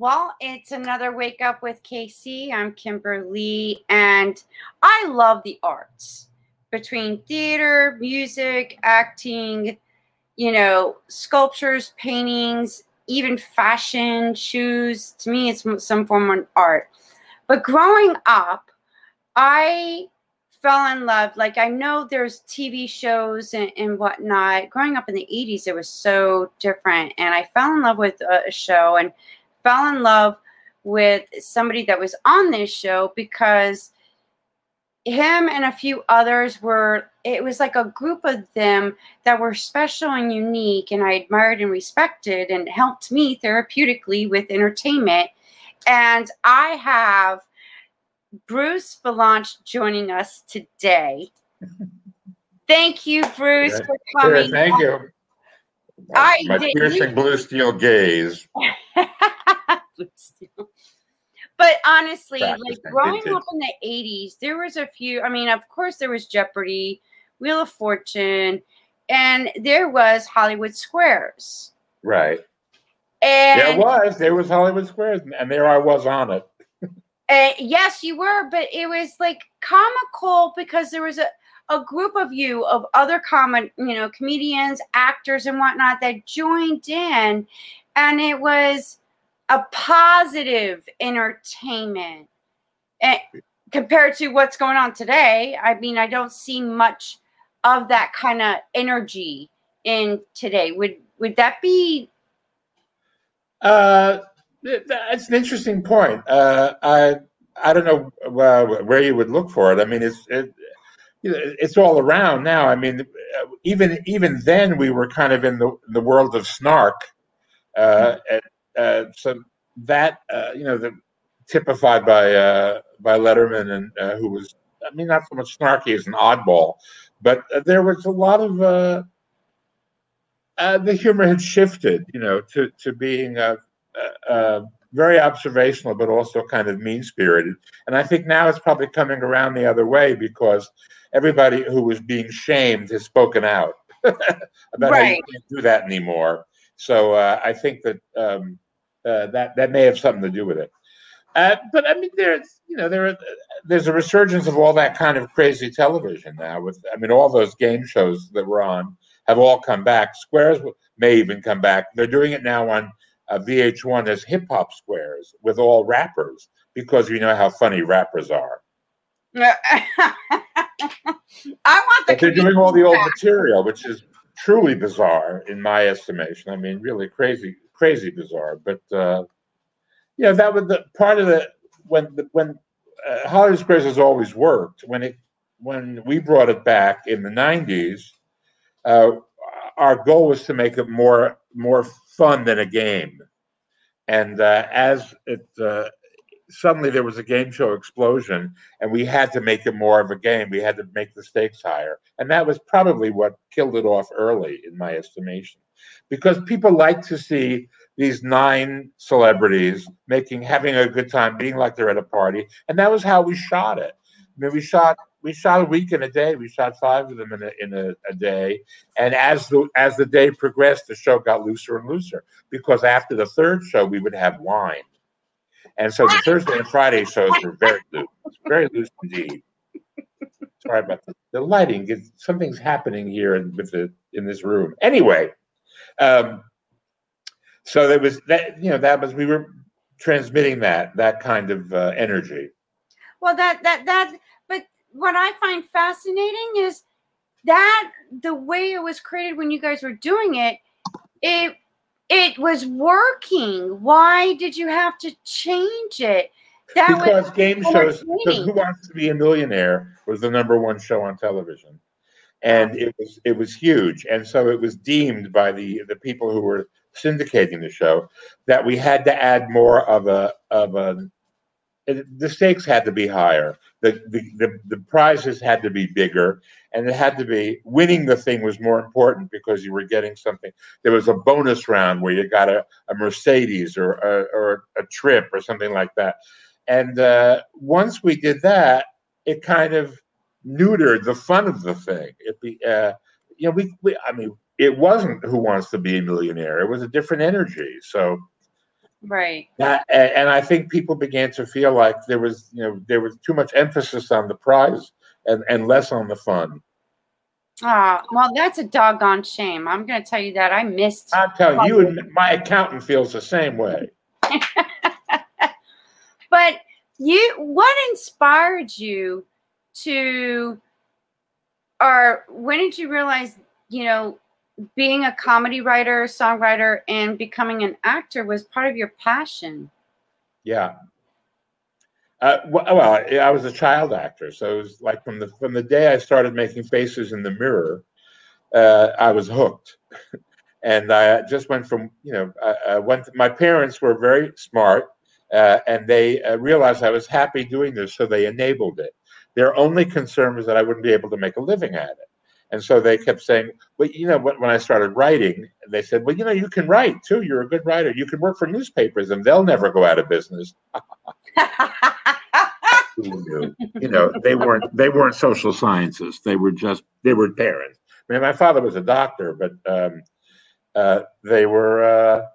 Well, it's another Wake Up with KC. I'm Kimberly, and I love the arts between theater, music, acting, you know, sculptures, paintings, even fashion, shoes. To me, it's some form of art. But growing up, I fell in love. Like, I know there's TV shows and, and whatnot. Growing up in the 80s, it was so different. And I fell in love with a show. And fell in love with somebody that was on this show because him and a few others were it was like a group of them that were special and unique and i admired and respected and helped me therapeutically with entertainment. And i have bruce Vilanch joining us today. Thank you bruce yeah. for coming yeah, thank you I my did- piercing blue steel gaze. but honestly, Practice like growing up in the 80s, there was a few, I mean, of course, there was Jeopardy, Wheel of Fortune, and there was Hollywood Squares. Right. And There was. There was Hollywood Squares, and there I was on it. Uh, yes, you were, but it was like comical because there was a, a group of you of other common, you know, comedians, actors, and whatnot that joined in, and it was a positive entertainment. And compared to what's going on today, I mean, I don't see much of that kind of energy in today. Would would that be Uh, that's an interesting point. Uh, I I don't know uh, where you would look for it. I mean, it's it, it's all around now. I mean, uh, even even then we were kind of in the the world of snark. Uh, and, uh, so that uh, you know, the typified by uh, by Letterman and uh, who was I mean not so much snarky as an oddball, but uh, there was a lot of uh, uh, the humor had shifted, you know, to to being uh, uh, uh, very observational, but also kind of mean spirited. And I think now it's probably coming around the other way because everybody who was being shamed has spoken out about how you can't do that anymore. So uh, I think that um, uh, that that may have something to do with it. Uh, but I mean, there's you know there are, there's a resurgence of all that kind of crazy television now. With I mean, all those game shows that were on have all come back. Squares may even come back. They're doing it now on uh, VH1 as hip hop squares with all rappers because you know how funny rappers are. I want the But they're doing all the old back. material, which is truly bizarre in my estimation. I mean, really crazy, crazy bizarre. But uh, you know, that was the part of the when the, when uh, Hollywood Squares has always worked. When it when we brought it back in the '90s, uh, our goal was to make it more more fun than a game. And uh, as it uh, suddenly there was a game show explosion, and we had to make it more of a game. We had to make the stakes higher, and that was probably what killed it off early, in my estimation, because people like to see these nine celebrities making having a good time, being like they're at a party, and that was how we shot it. I mean, we shot we shot a week in a day. We shot five of them in a, in a, a day, and as the as the day progressed, the show got looser and looser because after the third show, we would have wine. And so the Thursday and Friday shows were very loose, very loose indeed. Sorry about the, the lighting. It's, something's happening here in, with the in this room. Anyway, um, so there was that. You know, that was we were transmitting that that kind of uh, energy. Well, that that that. But what I find fascinating is that the way it was created when you guys were doing it, it it was working. Why did you have to change it? That because was game shows, because. Who Wants to Be a Millionaire was the number one show on television, and it was it was huge, and so it was deemed by the the people who were syndicating the show that we had to add more of a of a the stakes had to be higher. The, the, the, the, prizes had to be bigger, and it had to be winning the thing was more important because you were getting something. There was a bonus round where you got a, a Mercedes or a, or a trip or something like that. And uh, once we did that, it kind of neutered the fun of the thing. It be, uh, you know, we, we, I mean, it wasn't Who Wants to Be a Millionaire. It was a different energy. So Right. That, and I think people began to feel like there was, you know, there was too much emphasis on the prize and, and less on the fun. Ah, well, that's a doggone shame. I'm going to tell you that I missed. I'm telling you, and my accountant feels the same way. but you, what inspired you to, or when did you realize, you know, being a comedy writer, songwriter, and becoming an actor was part of your passion. Yeah. Uh, well, I was a child actor, so it was like from the from the day I started making faces in the mirror, uh, I was hooked, and I just went from you know I, I went. My parents were very smart, uh, and they uh, realized I was happy doing this, so they enabled it. Their only concern was that I wouldn't be able to make a living at it. And so they kept saying, well, you know, when I started writing, they said, well, you know, you can write too. You're a good writer. You can work for newspapers and they'll never go out of business. you know, they weren't they weren't social sciences. They were just they were parents. I mean, my father was a doctor, but um, uh, they were uh,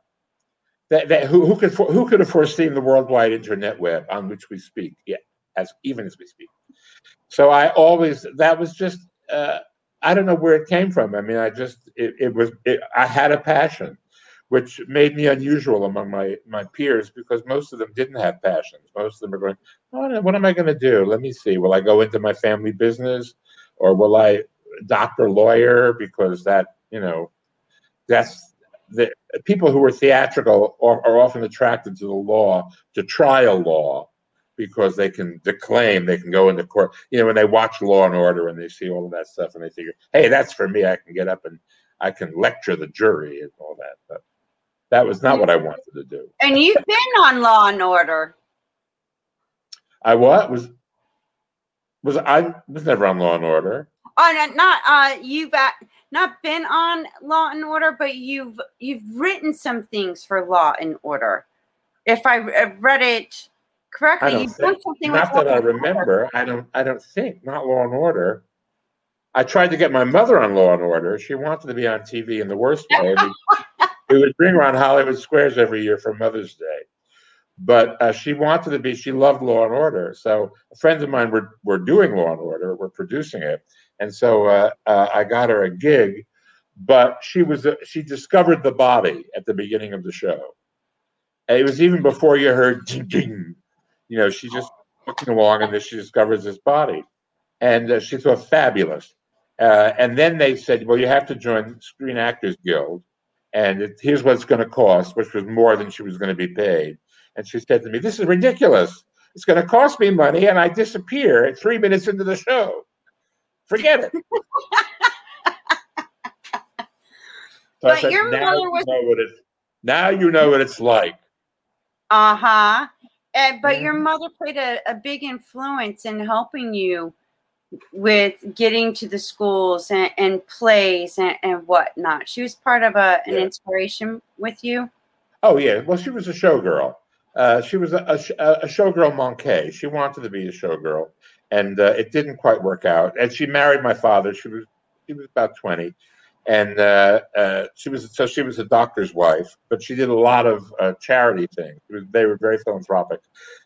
that, that who, who could who could have foreseen the worldwide internet web on which we speak? Yeah, as even as we speak. So I always that was just uh, I don't know where it came from. I mean, I just it, it was it, I had a passion, which made me unusual among my my peers because most of them didn't have passions. Most of them are going, what am I going to do? Let me see. Will I go into my family business, or will I doctor lawyer? Because that you know, that's the people who are theatrical are, are often attracted to the law, to trial law, because they can declaim, they can go into court. You know, when they watch Law and Order and they see all of that stuff, and they figure, "Hey, that's for me. I can get up and I can lecture the jury and all that." But that was not what I wanted to do. And you've been on Law and Order. I what was was I was never on Law and Order. Oh, no, not uh, you've uh, not been on Law and Order, but you've you've written some things for Law and Order. If I read it correctly. You've think, done something not that I remember. I don't. I don't think not Law and Order. I tried to get my mother on Law and Order. She wanted to be on TV in the worst way. We, would bring her on Hollywood Squares every year for Mother's Day, but uh, she wanted to be. She loved Law and Order. So friends of mine were were doing Law and Order. Were producing it, and so uh, uh, I got her a gig. But she was she discovered the body at the beginning of the show. And it was even before you heard ding, ding, you know, she just looking along and then she discovers this body. And uh, she thought fabulous. Uh, and then they said, well, you have to join Screen Actors Guild. And it, here's what it's going to cost, which was more than she was going to be paid. And she said to me, this is ridiculous. It's going to cost me money. And I disappear at three minutes into the show. Forget it. so but said, your mother was. You now you know what it's like. Uh huh. And, but your mother played a, a big influence in helping you with getting to the schools and, and plays and, and, whatnot. She was part of a, an yeah. inspiration with you. Oh yeah, well she was a showgirl. Uh, she was a, a, a showgirl monkey. She wanted to be a showgirl, and uh, it didn't quite work out. And she married my father. She was he was about twenty, and uh, uh, she was so she was a doctor's wife, but she did a lot of uh, charity things. Was, they were very philanthropic.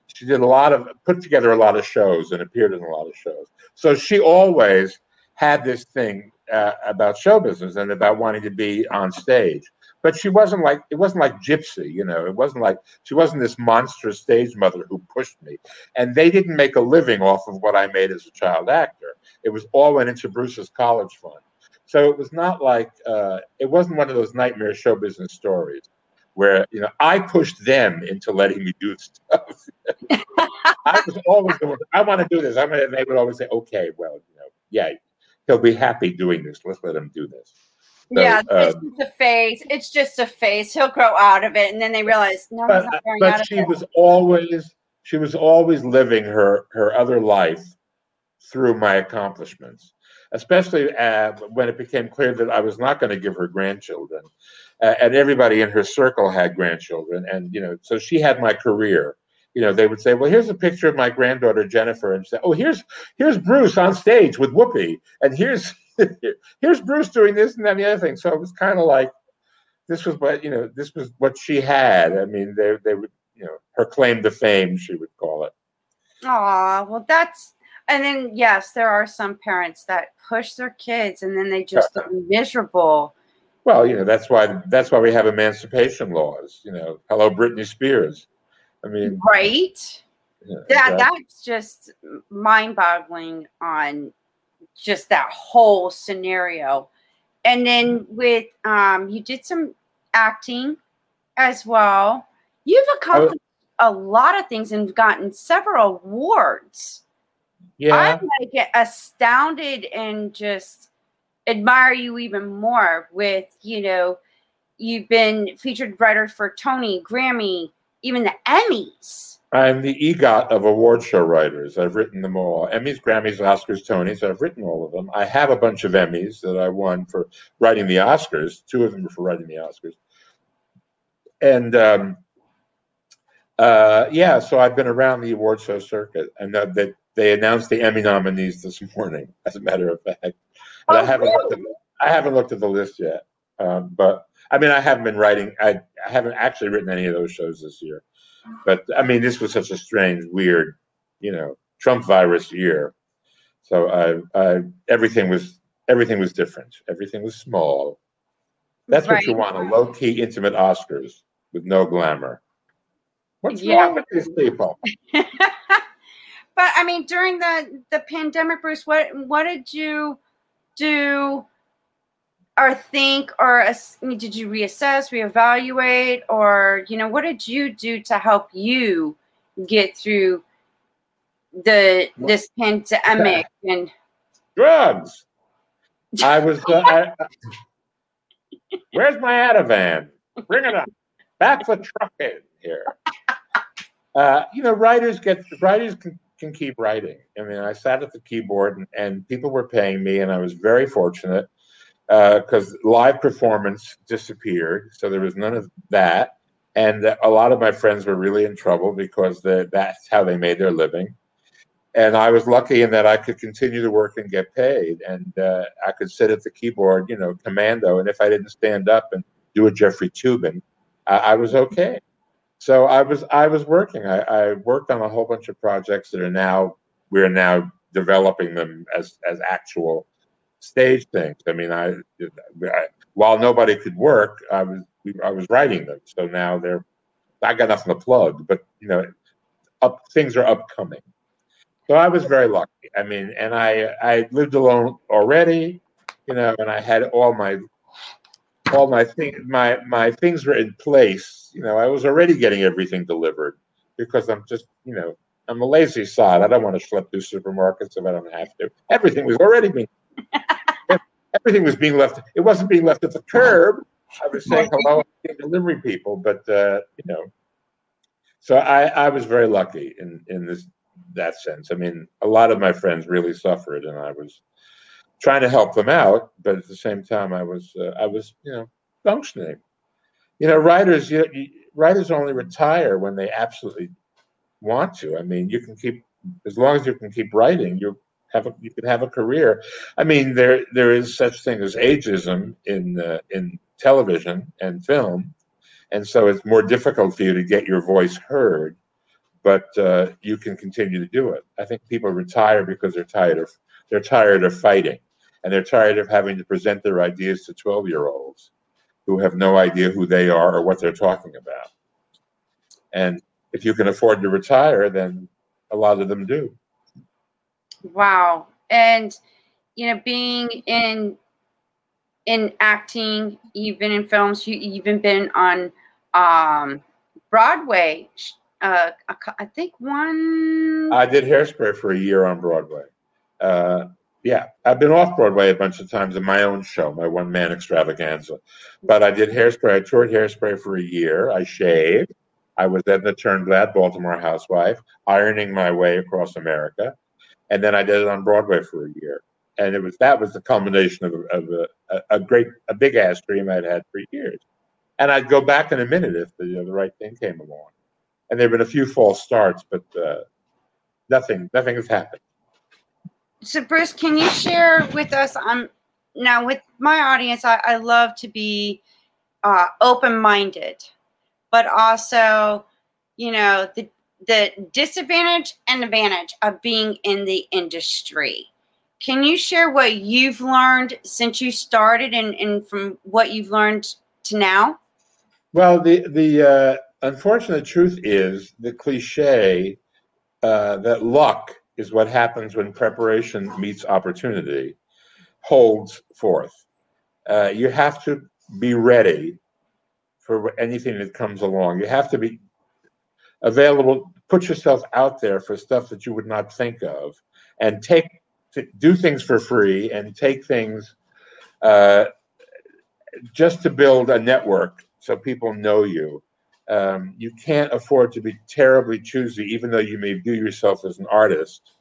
She did a lot of put together a lot of shows and appeared in a lot of shows. So she always had this thing uh, about show business and about wanting to be on stage. But she wasn't like it wasn't like Gypsy, you know. It wasn't like she wasn't this monstrous stage mother who pushed me. And they didn't make a living off of what I made as a child actor. It was all went into Bruce's college fund. So it was not like uh, it wasn't one of those nightmare show business stories where you know I pushed them into letting me do stuff. I was always the one. I want to do this. I'm gonna, they would always say, "Okay, well, you know, yeah, he'll be happy doing this. Let's let him do this." So, yeah, it's just a phase. It's just a phase. He'll grow out of it, and then they realize no, he's but, not growing out but of she it. was always she was always living her her other life through my accomplishments especially uh, when it became clear that i was not going to give her grandchildren uh, and everybody in her circle had grandchildren and you know so she had my career. You know they would say well here's a picture of my granddaughter jennifer and say oh here's here's bruce on stage with whoopi and here's here's bruce doing this and that and the other thing. So it was kind of like this was what you know this was what she had. I mean they they would you know her claim to fame she would call it. Aw, well, that's and then yes, there are some parents that push their kids, and then they just look miserable. well you know that's why that's why we have emancipation laws you know hello britney spears i mean Right? know, That that- that's just mind-boggling on just that whole scenario. And then with um, you did some acting as well. You've accomplished a lot of things and gotten several awards. Yeah. I'm like get astounded and just admire you even more with, you know, you've been featured writer for Tony, Grammy, even the Emmys. i'm the egot of award show writers. I've written them all. Emmys grammys oscars tonys i've written all of them. I have a bunch of emmys that i won for writing the oscars. Two of them were for writing the oscars. And um, uh, yeah so i've been around the award show circuit and that that they announced the emmy nominees this morning as a matter of fact. And i Oh, haven't looked at, i haven't looked at the list yet um, but i mean i haven't been writing I, I haven't actually written any of those shows this year. But i mean this was such a strange weird you know trump virus year. So I, I everything was everything was different. Everything was small. That's what you want a low-key intimate oscars with no glamour. What's Yeah. wrong with these people but I mean, during the the pandemic, Bruce, what what did you do or think, or did you reassess, reevaluate, or you know, what did you do to help you get through the this pandemic? And drugs i was uh, I, where's my Ativan? bring it up back the truck in here uh, you know writers get writers can, can keep writing i mean i sat at the keyboard and, and people were paying me and i was very fortunate because live performance disappeared so there was none of that and a lot of my friends were really in trouble because that's how they made their living and I was lucky in that I could continue to work and get paid, and uh, I could sit at the keyboard, you know, commando. And if I didn't stand up and do a Jeffrey Toobin, I, I was okay. So I was I was working. I, I worked on a whole bunch of projects that are now we're now developing them as as actual stage things. I mean, I, I while nobody could work, I was I was writing them. So now they're I got nothing to plug, but you know, up things are upcoming. So I was very lucky. I mean, and I I lived alone already, you know, and I had all my all my things my my things were in place. You know, I was already getting everything delivered because I'm just you know I'm a lazy sod. I don't want to schlep through supermarkets if I don't have to. Everything was already being everything was being left. It wasn't being left at the curb. I was saying hello to delivery people, but uh, you know, so I I was very lucky in in this that sense. I mean, a lot of my friends really suffered, and I was trying to help them out, but at the same time, I was uh, I was you know functioning. You know, writers you, you writers only retire when they absolutely want to. I mean, you can keep as long as you can keep writing. You have a, you can have a career. I mean, there there is such thing as ageism in uh, in television and film, and so it's more difficult for you to get your voice heard but uh, you can continue to do it. I think people retire because they're tired of they're tired of fighting, and they're tired of having to present their ideas to twelve year olds who have no idea who they are or what they're talking about. And if you can afford to retire, then a lot of them do. Wow. And you know, being in in acting, you've been in films, you you've even been on um Broadway. Uh I think one I did hairspray for a year on Broadway. Uh, Yeah, I've been off Broadway a bunch of times in my own show, my one man extravaganza. But I did hairspray. I toured hairspray for a year. I shaved. I was Edna Turnblad, Baltimore housewife, ironing my way across America, and then I did it on Broadway for a year. And it was that was the culmination of, of a, a, great, a big ass dream I'd had for years. And I'd go back in a minute if the, you know, the right thing came along. And there've been a few false starts, but uh, nothing, nothing has happened. So, Bruce, can you share with us? Um, now with my audience, I, I love to be uh, open-minded but also, you know, the the disadvantage and advantage of being in the industry. Can you share what you've learned since you started and, and from what you've learned to now? Well, the the uh, unfortunate truth is the cliche uh, that luck is what happens when preparation meets opportunity holds forth. Uh, you have to be ready for anything that comes along. You have to be available, put yourself out there for stuff that you would not think of, and take do things for free and take things uh, just to build a network so people know you. Um, you can't afford to be terribly choosy, even though you may view yourself as an artist.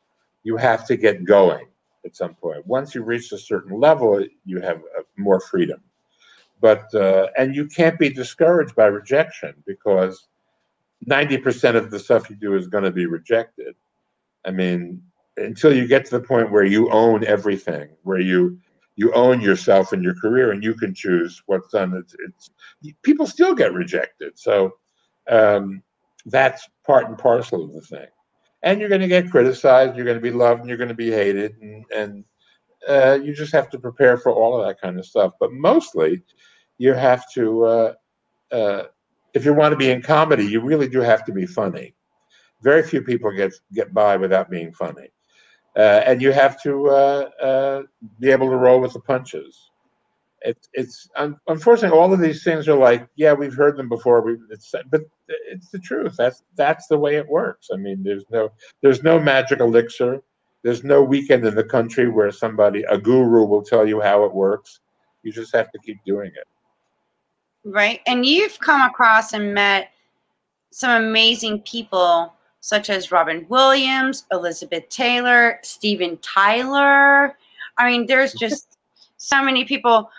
You have to get going at some point. Once you reach a certain level, you have uh, more freedom but uh, and you can't be discouraged by rejection because 90% of the stuff you do is going to be rejected i mean until you get to the point where you own everything where you you own yourself and your career and you can choose what's done it's, it's people still get rejected so um, that's part and parcel of the thing and you're going to get criticized you're going to be loved and you're going to be hated and, and uh, you just have to prepare for all of that kind of stuff. But mostly, you have to, uh, uh, if you want to be in comedy, you really do have to be funny. Very few people get get by without being funny, and you have to uh, uh, be able to roll with the punches. It's it's un- unfortunately all of these things are like yeah we've heard them before we it's but it's the truth that's that's the way it works. I mean there's no there's no magic elixir. There's no weekend in the country where somebody a guru will tell you how it works. You just have to keep doing it. Right. And you've come across and met some amazing people such as Robin Williams, Elizabeth Taylor, Steven Tyler. I mean, there's just so many people.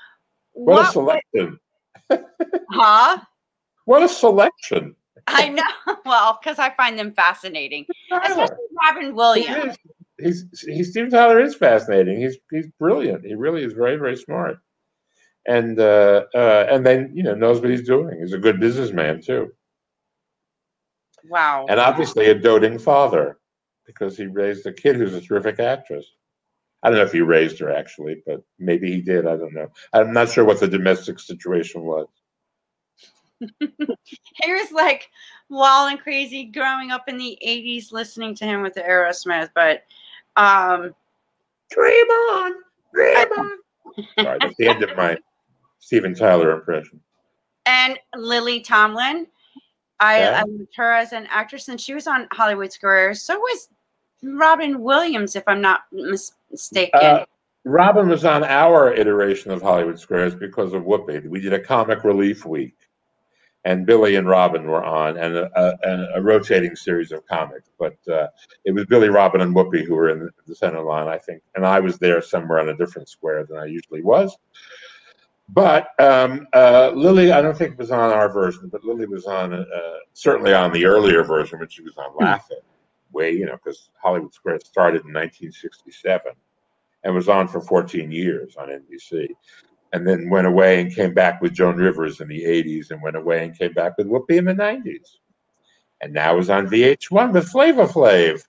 What, what a selection. huh? What a selection. I know. Well, because I find them fascinating, especially Robin Williams. He's, he's Steven Tyler is fascinating. He's he's brilliant. He really is very very smart and uh, uh, and then you know knows what he's doing. He's a good businessman too. Wow. And obviously a doting father because he raised a kid who's a terrific actress. I don't know if he raised her actually, but maybe he did. I don't know. I'm not sure what the domestic situation was. he was like wild and crazy growing up in the 80s listening to him with the Aerosmith, but um Dream on, dream on. Sorry, that's the end of my Steven Tyler impression. And Lily Tomlin. I, yeah. I loved her as an actress, and she was on Hollywood Squares. So was Robin Williams, if I'm not mistaken. Uh, Robin was on our iteration of Hollywood Squares because of Whoopi. We did a comic relief week, and Billy and Robin were on, and a, a, a rotating series of comics. But uh, it was Billy, Robin, and Whoopi who were in the center line, I think, and I was there somewhere on a different square than I usually was. But um, uh, Lily, I don't think was on our version, but Lily was on uh, certainly on the earlier version when she was on Laugh-In, way you know because Hollywood Square started in 1967 and was on for 14 years on NBC, and then went away and came back with Joan Rivers in the 80s, and went away and came back with Whoopi in the 90s, and now is on VH1 with Flavor Flav.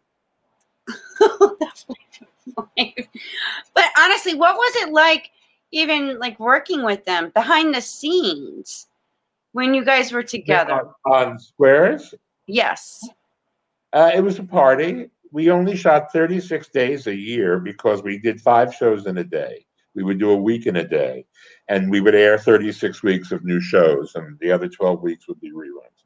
but honestly, what was it like? Even like working with them behind the scenes when you guys were together. on, on squares? Yes. Uh, it was a party. We only shot 36 days a year because we did five shows in a day. We would do a week in a day and we would air 36 weeks of new shows and the other 12 weeks would be reruns.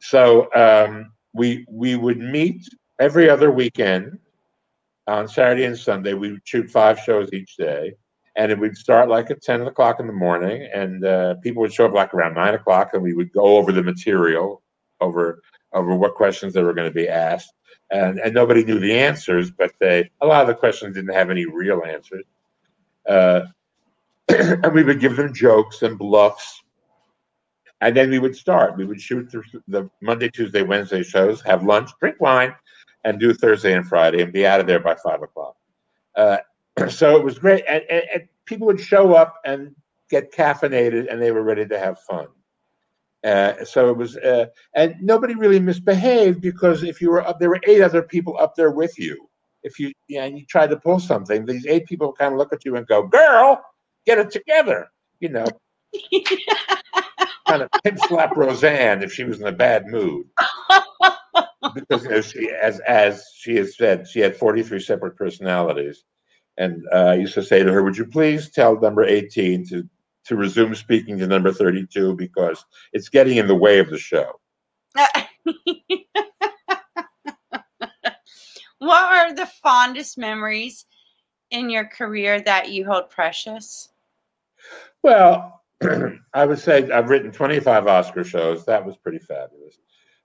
So um, we we would meet every other weekend. On Saturday and Sunday. We would shoot five shows each day, and it would start like at ten o'clock in the morning, and uh, people would show up like around nine o'clock, and we would go over the material, over over what questions they were going to be asked, and and nobody knew the answers, but they a lot of the questions didn't have any real answers. Uh, and we would give them jokes and bluffs. And then we would start. We would shoot through the Monday, Tuesday, Wednesday shows, have lunch, drink wine, and do Thursday and Friday and be out of there by five o'clock. Uh, so it was great. And, and, and, people would show up and get caffeinated and they were ready to have fun. Uh, so it was, uh, and nobody really misbehaved because if you were up, there were eight other people up there with you. If you, yeah, and you tried to pull something, these eight people kind of look at you and go, "Girl, get it together," you know. kind of pimp slap Roseanne if she was in a bad mood. because you know she, as as she has said, she had forty three separate personalities, and uh, I used to say to her, "Would you please tell number eighteen to to resume speaking to number thirty two because it's getting in the way of the show." what are the fondest memories in your career that you hold precious? Well, I would say I've written 25 Oscar shows. That was pretty fabulous.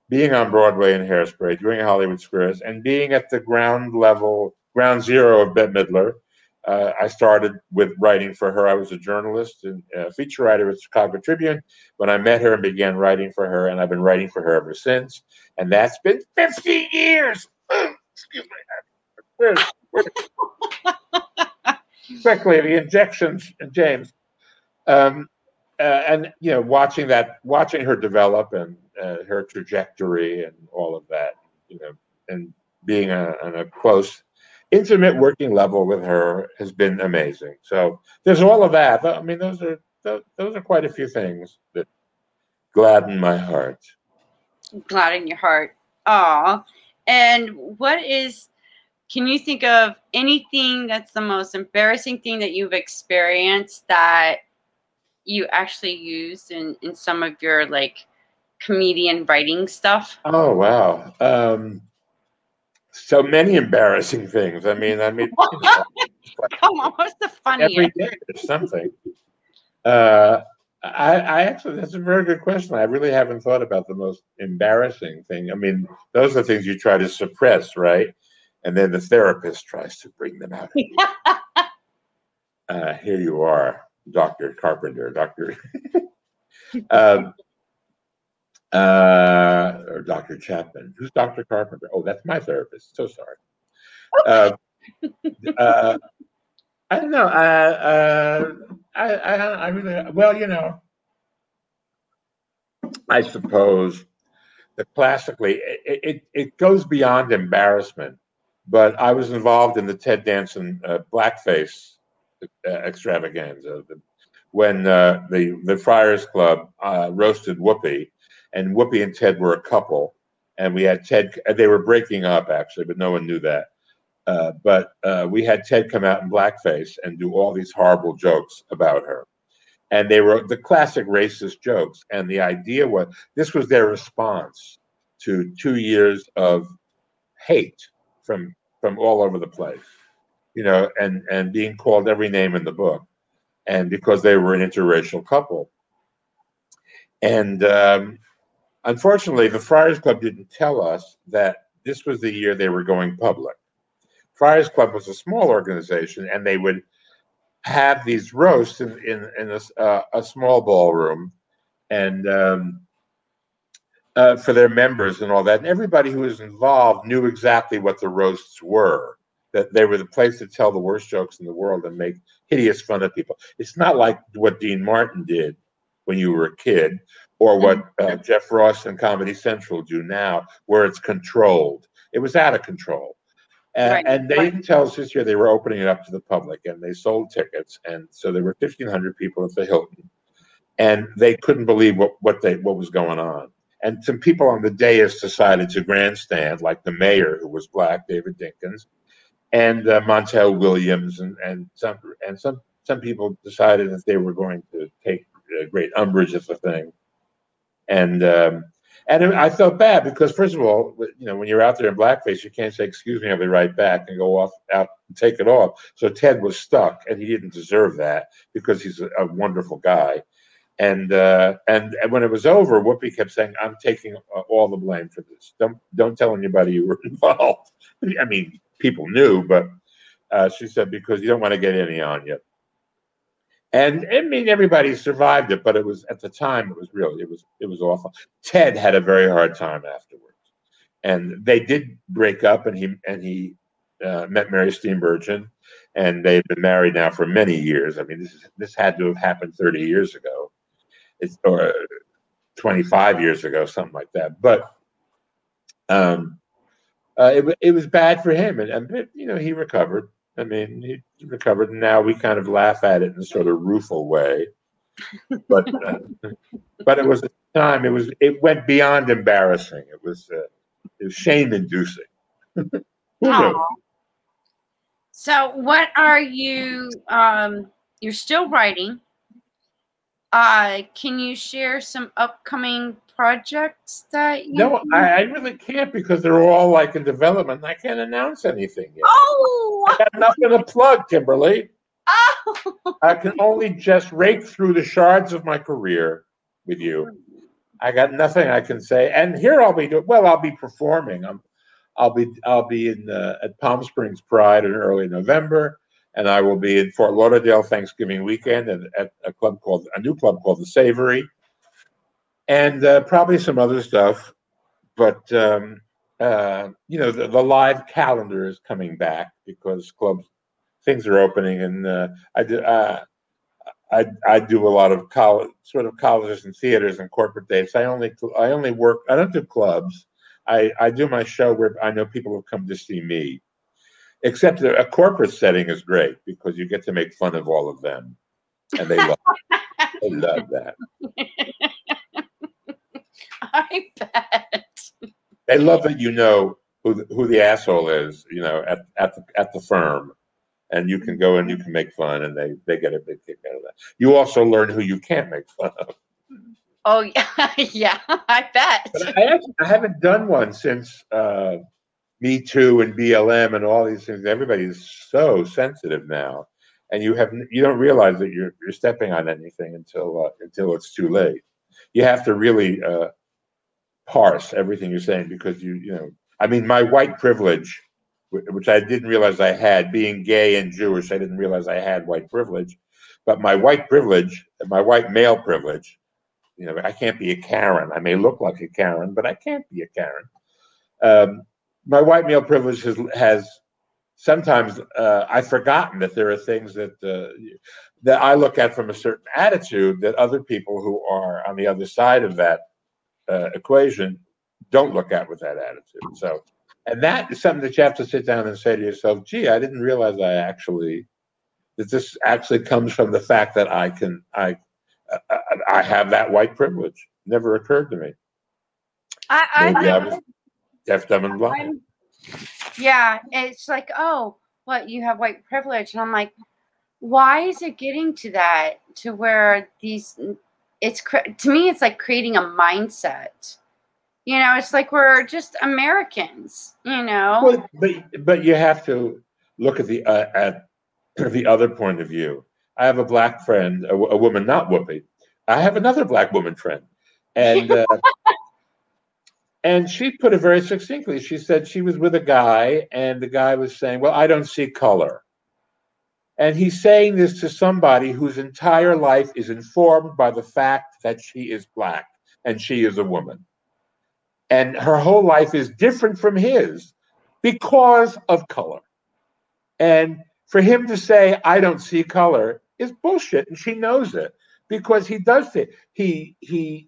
Being on Broadway in Hairspray, doing Hollywood Squares, and being at the ground level, ground zero of Bette Midler. Uh, I started with writing for her. I was a journalist and a feature writer at Chicago Tribune when I met her and began writing for her, and I've been writing for her ever since. And that's been 15 years. Excuse me. Quickly, the injections, James. Um, uh, and you know, watching that, watching her develop and uh, her trajectory and all of that, you know, and being a, a close, intimate working level with her has been amazing. So there's all of that. I mean, those are those are quite a few things that gladden my heart. Gladden your heart. Aw. And what is can you think of anything that's the most embarrassing thing that you've experienced that you actually used in in some of your like comedian writing stuff? Oh wow. Um so many embarrassing things. I mean, I mean, you know, come on, what's the funniest? Every day there's something. Uh, I, I actually, that's a very good question. I really haven't thought about the most embarrassing thing. I mean, those are things you try to suppress, right? And then the therapist tries to bring them out. uh, here you are. Dr. Carpenter, Dr. um, uh, or Dr. Chapman. Who's Dr. Carpenter? Oh, that's my therapist. So sorry. Uh, uh, I don't know. Uh, I, I, I really, well, you know, I suppose that classically it, it, it goes beyond embarrassment, but I was involved in the Ted Danson uh, blackface uh, extravaganza when uh, the the Friars Club uh, roasted Whoopi, and Whoopi and Ted were a couple, and we had Ted. They were breaking up actually, but no one knew that. Uh, but uh, we had Ted come out in blackface and do all these horrible jokes about her, and they were the classic racist jokes. And the idea was this was their response to two years of hate from from all over the place you know, and and being called every name in the book, and because they were an interracial couple. And um, unfortunately, the Friars Club didn't tell us that this was the year they were going public. Friars Club was a small organization, and they would have these roasts in in, in a, uh, a small ballroom, and um, uh, for their members and all that. And everybody who was involved knew exactly what the roasts were that they were the place to tell the worst jokes in the world and make hideous fun of people. It's not like what Dean Martin did when you were a kid or what uh, mm-hmm. Jeff Ross and Comedy Central do now, where it's controlled. It was out of control. right. And they didn't tell us this year they were opening it up to the public and they sold tickets. And so there were 1,500 people at the Hilton. And they couldn't believe what, what, they, what was going on. And some people on the dais decided to grandstand, like the mayor, who was black, David Dinkins, and uh, Montel Williams, and, and some and some some people decided that they were going to take uh, great umbrage at the thing, and um, and I felt bad because first of all, you know, when you're out there in blackface, you can't say, excuse me, I'll be right back and go off out and take it off. So Ted was stuck and he didn't deserve that because he's a, a wonderful guy. And, uh, and and when it was over, Whoopi kept saying, "I'm taking uh, all the blame for this. Don't don't tell anybody you were involved." I mean, people knew, but uh, she said because you don't want to get any on you. And I mean, everybody survived it, but it was at the time it was really it was it was awful. Ted had a very hard time afterwards and they did break up, and he and he uh, met Mary Steenburgen, and they've been married now for many years. I mean, this is this had to have happened 30 years ago, it's or 25 years ago, something like that. But um, uh, it it was bad for him, and, and you know he recovered. I mean, he recovered, and now we kind of laugh at it in a sort of rueful way. But uh, but it was a time. It was it went beyond embarrassing. It was. Uh, is shame inducing. so, what are you? Um, you're still writing. Uh, can you share some upcoming projects that you? No, I, I, really can't because they're all like in development. I can't announce anything yet. Oh, I got nothing to plug, Kimberly. Oh, I can only just rake through the shards of my career with you. I got nothing I can say. And here I'll be doing well. I'll be performing. I'm, I'll be I'll be in uh, at Palm Springs Pride in early November, and I will be in Fort Lauderdale Thanksgiving weekend and at a club called a new club called the Savory, and uh, probably some other stuff. But um, uh, you know the, the, live calendar is coming back because clubs things are opening, and uh, I did. Uh, I I do a lot of college, sort of colleges and theaters and corporate dates. I only I only work. I don't do clubs. I I do my show where I know people have come to see me. Except a corporate setting is great because you get to make fun of all of them, and they love they love that. I bet. They love that you know who the, who the asshole is. You know at at the at the firm. And you can go and you can make fun and they they get a big kick out of that. You also learn who you can't make fun of. Oh yeah yeah i bet. But I, actually, I haven't done one since uh, me too and blm and all these things. Everybody's so sensitive now. And you have you don't realize that you're you're stepping on anything until uh, until it's too late. You have to really uh, parse everything you're saying because you you know i mean my white privilege which I didn't realize I had. Being gay and Jewish, I didn't realize I had white privilege. But my white privilege, my white male privilege, you know, I can't be a Karen. I may look like a Karen, but I can't be a Karen. Um, my white male privilege has, has sometimes uh, I've forgotten that there are things that uh, that I look at from a certain attitude that other people who are on the other side of that uh, equation don't look at with that attitude. So and that is something that you have to sit down and say to yourself, gee, I didn't realize I actually, that this actually comes from the fact that I can, I, I, I have that white privilege. Never occurred to me. I, I, I was deaf, dumb, and blind. Yeah, it's like, oh, what you have white privilege, and I'm like, why is it getting to that? To where these, it's to me, it's like creating a mindset you know, it's like we're just Americans. You know. Well, but but you have to look at the uh, at the other point of view. I have a black friend, a, a woman, not Whoopi. I have another black woman friend, and uh, and she put it very succinctly. She said she was with a guy, and the guy was saying, "Well, I don't see color." And he's saying this to somebody whose entire life is informed by the fact that she is black and she is a woman and her whole life is different from his because of color. And for him to say, I don't see color is bullshit. And she knows it because he does it. He he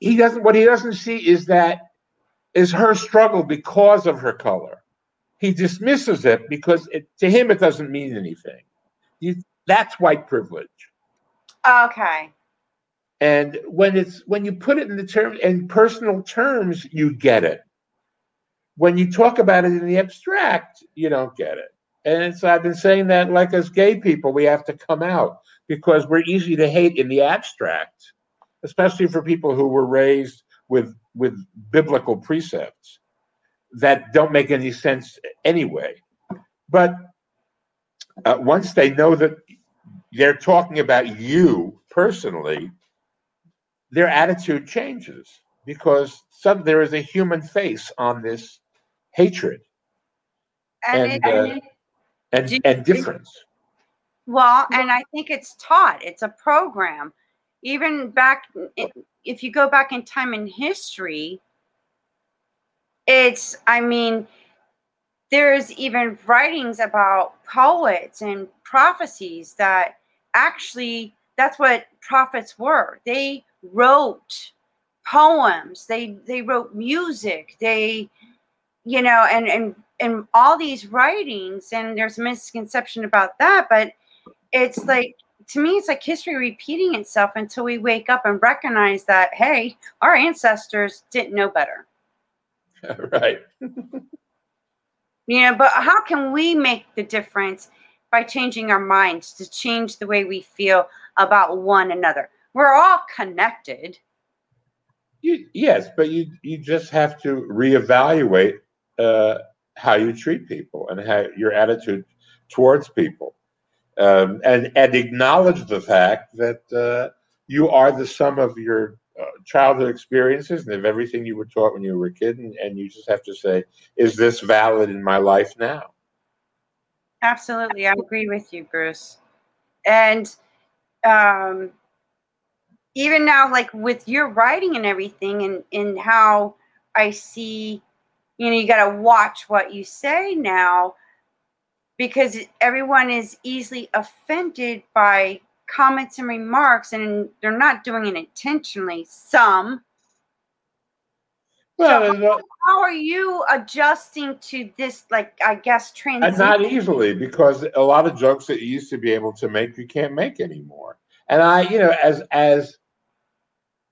he doesn't what he doesn't see is that is her struggle because of her color. He dismisses it because it, to him it doesn't mean anything. You, that's white privilege. Okay. And when it's when you put it in the term in personal terms, you get it. When you talk about it in the abstract, you don't get it. And so I've been saying that like as gay people, we have to come out because we're easy to hate in the abstract, especially for people who were raised with with biblical precepts. That don't make any sense anyway. But uh, once they know that they're talking about you personally, their attitude changes because some, there is a human face on this hatred And, and it, uh, and, you and difference. Well, and I think it's taught. It's a program. Even back, if you go back in time in history, it's, I mean, there's even writings about poets and prophecies that actually that's what prophets were. They wrote poems, they they wrote music, they you know, and and and all these writings and there's a misconception about that, but it's like to me it's like history repeating itself until we wake up and recognize that hey our ancestors didn't know better right. you know but how can we make the difference by changing our minds to change the way we feel about one another? We're all connected. You, yes, but you you just have to reevaluate uh, how you treat people and how your attitude towards people, um, and and acknowledge the fact that uh, you are the sum of your uh, childhood experiences and of everything you were taught when you were a kid, and, and you just have to say, is this valid in my life now? absolutely i agree with you bruce and um even now like with your writing and everything and and how i see you know you got to watch what you say now because everyone is easily offended by comments and remarks and they're not doing it intentionally some. Well, So- no- how are you adjusting to this like i guess and transition? not easily because a lot of jokes that you used to be able to make you can't make anymore. And i you know as as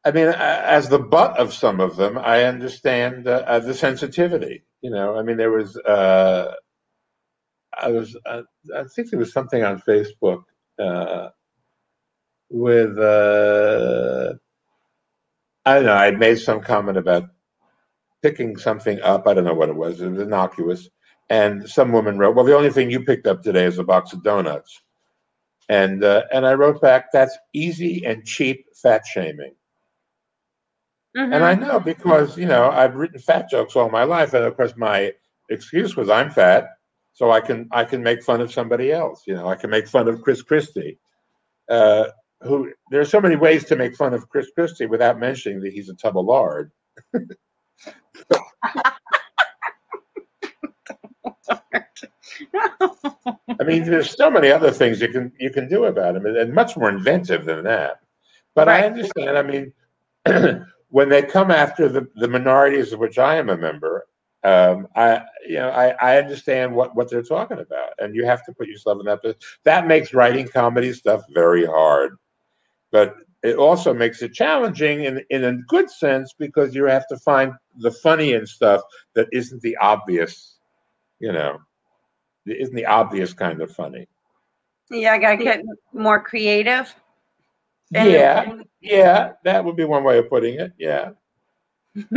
i mean as the butt of some of them i understand uh, the sensitivity you know? I mean there was uh i was uh, i think there was something on facebook uh with uh i don't know i made some comment about picking something up i don't know what it was it was innocuous and some woman wrote, "Well, the only thing you picked up today is a box of donuts," and uh, and I wrote back, "That's easy and cheap fat shaming." Mhm. And I know because you know I've written fat jokes all my life, and of course my excuse was I'm fat, so I can I can make fun of somebody else. You know, I can make fun of Chris Christie. Uh, who there are so many ways to make fun of Chris Christie without mentioning that he's a tub of lard. I mean, there's so many other things you can you can do about him, and, much more inventive than that. But I understand. I mean, when they come after the, the minorities of which I am a member, um, I you know I, I understand what what they're talking about, and you have to put yourself in that. position. That makes writing comedy stuff very hard, but it also makes it challenging in in a good sense because you have to find the funny and stuff that isn't the obvious, you know, isn't the obvious kind of funny. Yeah, I gotta get more creative. And- Yeah, yeah, that would be one way of putting it. Yeah.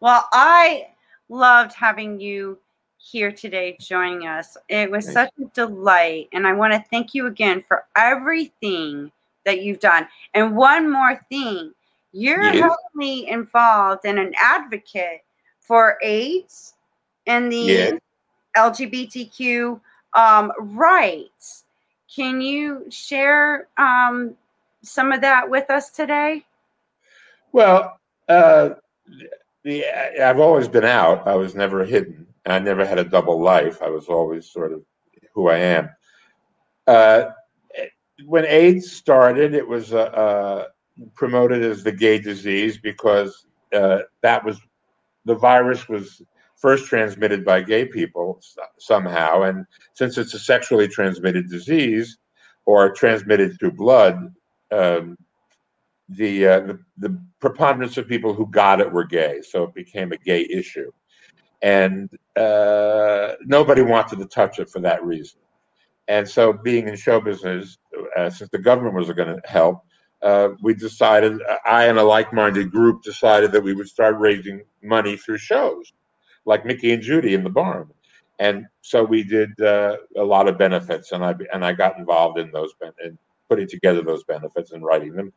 well, I loved having you here today joining us. It was Thank such a delight. And I want to thank you again for everything that you've done. And one more thing you're Yes. heavily involved and an advocate for AIDS and the Yes. LGBTQ um, rights. Can you share um, some of that with us today? Well, uh, the I've always been out. I was never hidden. I never had a double life. I was always sort of who I am. Uh, when AIDS started, it was uh, uh, promoted as the gay disease because uh, that was the virus was first transmitted by gay people somehow, and since it's a sexually transmitted disease or transmitted through blood, um, the, uh, the the preponderance of people who got it were gay, so it became a gay issue, and uh, nobody wanted to touch it for that reason. And so, being in show business, uh, since the government was going to help, uh, we decided, I and a like minded group decided that we would start raising money through shows like Mickey and Judy in the barn. And so we did uh, a lot of benefits, and I and I got involved in those in putting together those benefits and writing them.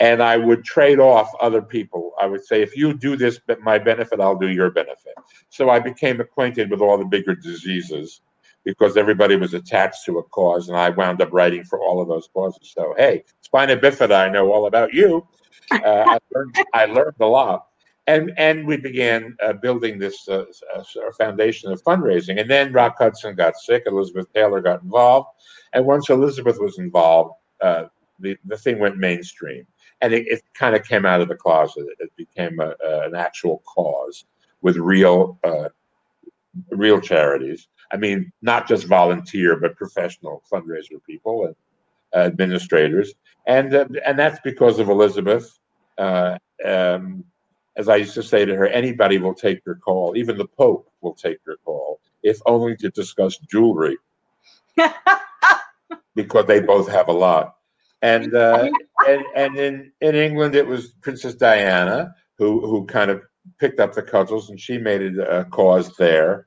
And I would trade off other people. I would say, if you do this, but my benefit, I'll do your benefit. So I became acquainted with all the bigger diseases because everybody was attached to a cause, and I wound up writing for all of those causes. So hey, spina bifida, I know all about you. Uh, I, learned, I learned a lot and and we began uh, building this uh, uh, foundation of fundraising. And then Rock Hudson got sick. Elizabeth Taylor got involved, and once Elizabeth was involved, uh, the the thing went mainstream, and it, it kind of came out of the closet. It became a, an actual cause with real uh, real charities. I mean, not just volunteer, but professional fundraiser people and administrators, and uh, and that's because of Elizabeth. Um, as I used to say to her, anybody will take your call. Even the Pope will take your call, if only to discuss jewelry, because they both have a lot. And uh, and and in in England, it was Princess Diana who who kind of picked up the cudgels, and she made it a cause there.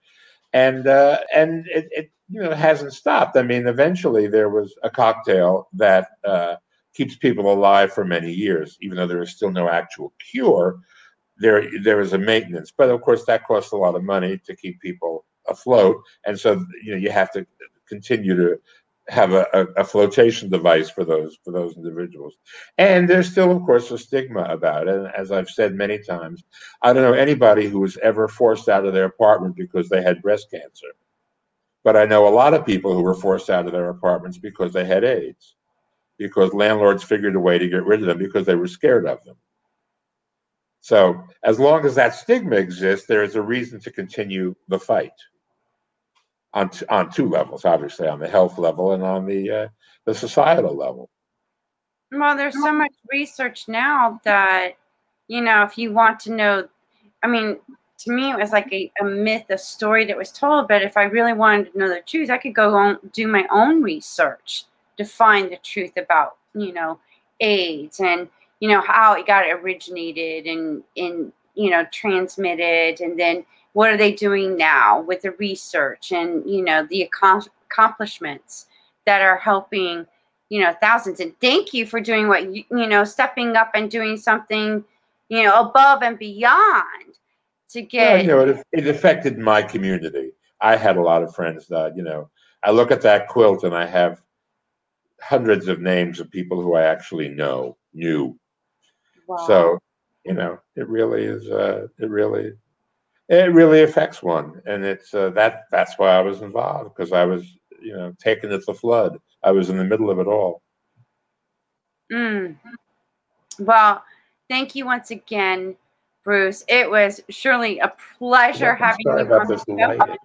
And uh, and it, it you know hasn't stopped. I mean, eventually there was a cocktail that uh, keeps people alive for many years, even though there is still no actual cure there there is a maintenance, but of course that costs a lot of money to keep people afloat, and so you know you have to continue to have a, a, a, flotation device for those for those individuals. And there's still, of course, a stigma about it. And as I've said many times, I don't know anybody who was ever forced out of their apartment because they had breast cancer. But I know a lot of people who were forced out of their apartments because they had AIDS, because landlords figured a way to get rid of them because they were scared of them. So as long as that stigma exists, there is a reason to continue the fight on t- on two levels, obviously on the health level and on the uh, the societal level. Well, there's so much research now that you know if you want to know, I mean, to me it was like a, a myth, a story that was told. But if I really wanted to know the truth, I could go on do my own research to find the truth about you know AIDS and you know how it got originated and in you know transmitted and then what are they doing now with the research and you know the accomplishments that are helping you know thousands and thank you for doing what you, you know stepping up and doing something you know above and beyond to get you know it, it affected my community i had a lot of friends that you know i look at that quilt and i have hundreds of names of people who i actually know knew wow. so, you know, it really is. Uh, it really, it really affects one, and it's uh, that. That's why I was involved because I was, you know, taken at the flood. I was in the middle of it all. Mm. Well, thank you once again, Bruce. It was surely a pleasure yeah, having you on the show.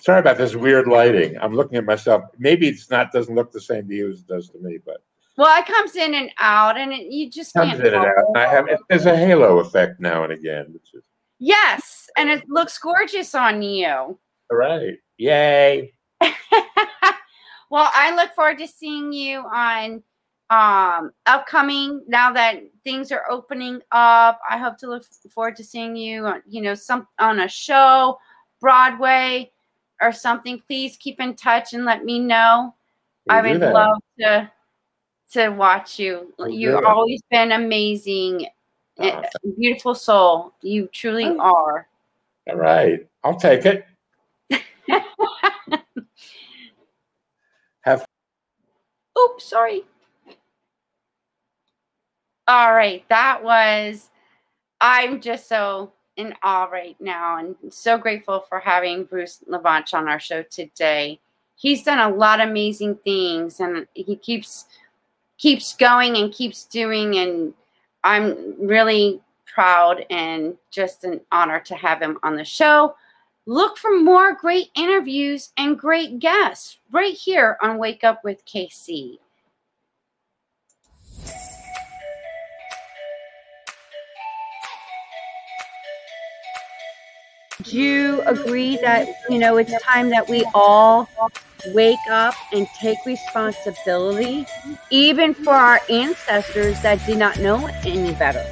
Sorry about this weird lighting. I'm looking at myself. Maybe it's not doesn't look the same to you as it does to me, but well, it comes in and out, and it, you just comes can't. in and out. I have there's a halo effect now and again. Which is... Yes, and it looks gorgeous on you. All right, yay! well, I look forward to seeing you on um upcoming now that things are opening up i hope to look forward to seeing you on you know some on a show broadway or something please keep in touch and let me know i would love to to watch you. Oh, You've always been amazing. Beautiful soul. You truly oh. are. All right. I'll take it. Have Oops, sorry. All right. That was I'm just so in awe right now and so grateful for having Bruce Vilanch on our show today. He's done a lot of amazing things and he keeps keeps going and keeps doing. And I'm really proud and just an honor to have him on the show. Look for more great interviews and great guests right here on Wake Up with KC. Do you agree that, you know, it's time that we all wake up and take responsibility, even for our ancestors that did not know any better.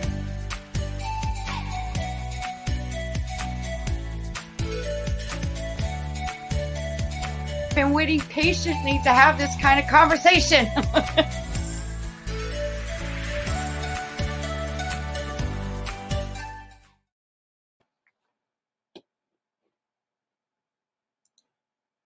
Been waiting patiently to have this kind of conversation.